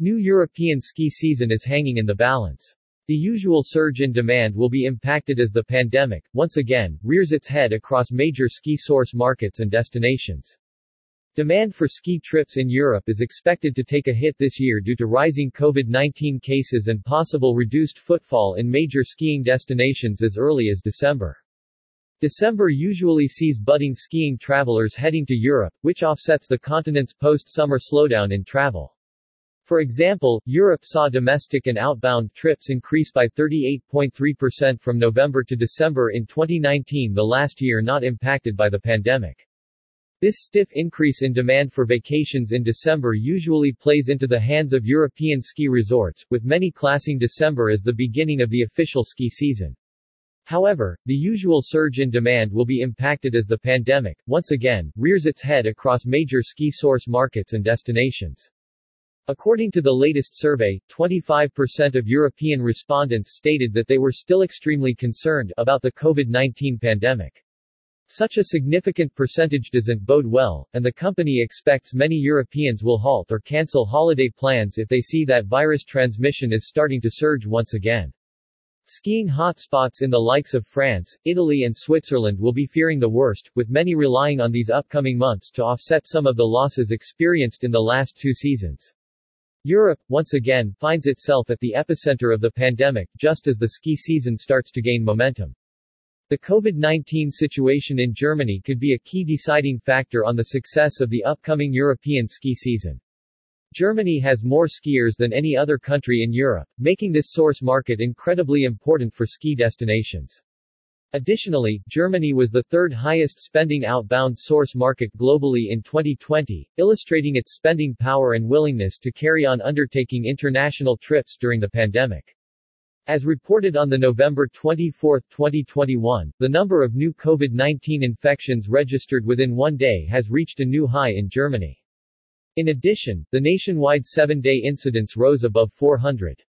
New European ski season is hanging in the balance. The usual surge in demand will be impacted as the pandemic, once again, rears its head across major ski source markets and destinations. Demand for ski trips in Europe is expected to take a hit this year due to rising COVID-19 cases and possible reduced footfall in major skiing destinations as early as December. December usually sees budding skiing travelers heading to Europe, which offsets the continent's post-summer slowdown in travel. For example, Europe saw domestic and outbound trips increase by 38.3% from November to December in 2019 the last year not impacted by the pandemic. This stiff increase in demand for vacations in December usually plays into the hands of European ski resorts, with many classing December as the beginning of the official ski season. However, the usual surge in demand will be impacted as the pandemic, once again, rears its head across major ski source markets and destinations. According to the latest survey, 25% of European respondents stated that they were still extremely concerned about the COVID-19 pandemic. Such a significant percentage doesn't bode well, and the company expects many Europeans will halt or cancel holiday plans if they see that virus transmission is starting to surge once again. Skiing hotspots in the likes of France, Italy and Switzerland will be fearing the worst, with many relying on these upcoming months to offset some of the losses experienced in the last two seasons. Europe, once again, finds itself at the epicenter of the pandemic, just as the ski season starts to gain momentum. The COVID-19 situation in Germany could be a key deciding factor on the success of the upcoming European ski season. Germany has more skiers than any other country in Europe, making this source market incredibly important for ski destinations. Additionally, Germany was the third highest spending outbound source market globally in 2020, illustrating its spending power and willingness to carry on undertaking international trips during the pandemic. As reported on the November 24, 2021, the number of new COVID-19 infections registered within one day has reached a new high in Germany. In addition, the nationwide seven-day incidence rose above 400.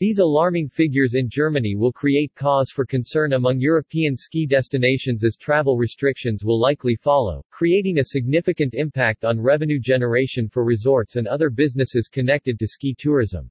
These alarming figures in Germany will create cause for concern among European ski destinations as travel restrictions will likely follow, creating a significant impact on revenue generation for resorts and other businesses connected to ski tourism.